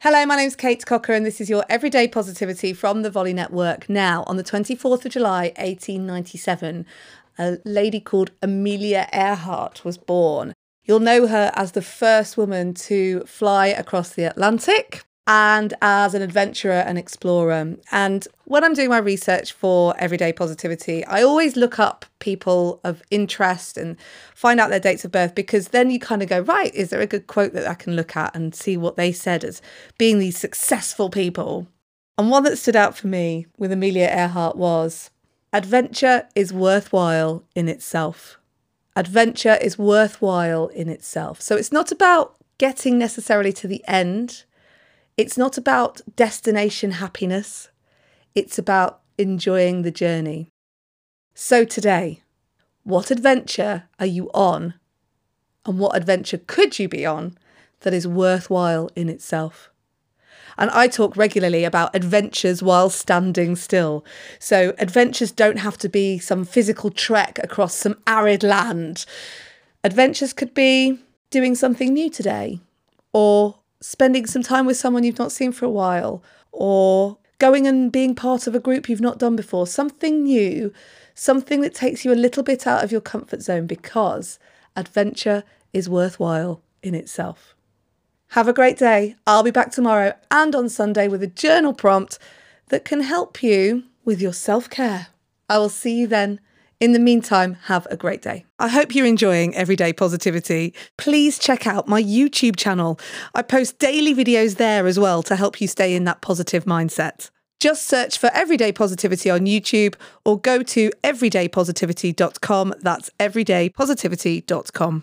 Hello, my name's Kate Cocker, and this is your Everyday Positivity from the Volley Network. Now, on the 24th of July, 1897, a lady called Amelia Earhart was born. You'll know her as the first woman to fly across the Atlantic and as an adventurer and explorer. And when I'm doing my research for everyday positivity, I always look up people of interest and find out their dates of birth because then you kind of go, right, is there a good quote that I can look at and see what they said as being these successful people? And one that stood out for me with Amelia Earhart was adventure is worthwhile in itself. Adventure is worthwhile in itself. So it's not about getting necessarily to the end it's not about destination happiness, it's about enjoying the journey. So, today, what adventure are you on? And what adventure could you be on that is worthwhile in itself? And I talk regularly about adventures while standing still. So, adventures don't have to be some physical trek across some arid land. Adventures could be doing something new today, or spending some time with someone you've not seen for a while, or going and being part of a group you've not done before, something new, something that takes you a little bit out of your comfort zone because adventure is worthwhile in itself. Have a great day. I'll be back tomorrow and on Sunday with a journal prompt that can help you with your self care. I will see you then. In the meantime, have a great day. I hope you're enjoying Everyday Positivity. Please check out my YouTube channel. I post daily videos there as well to help you stay in that positive mindset. Just search for Everyday Positivity on YouTube or go to everydaypositivity.com. That's everydaypositivity.com.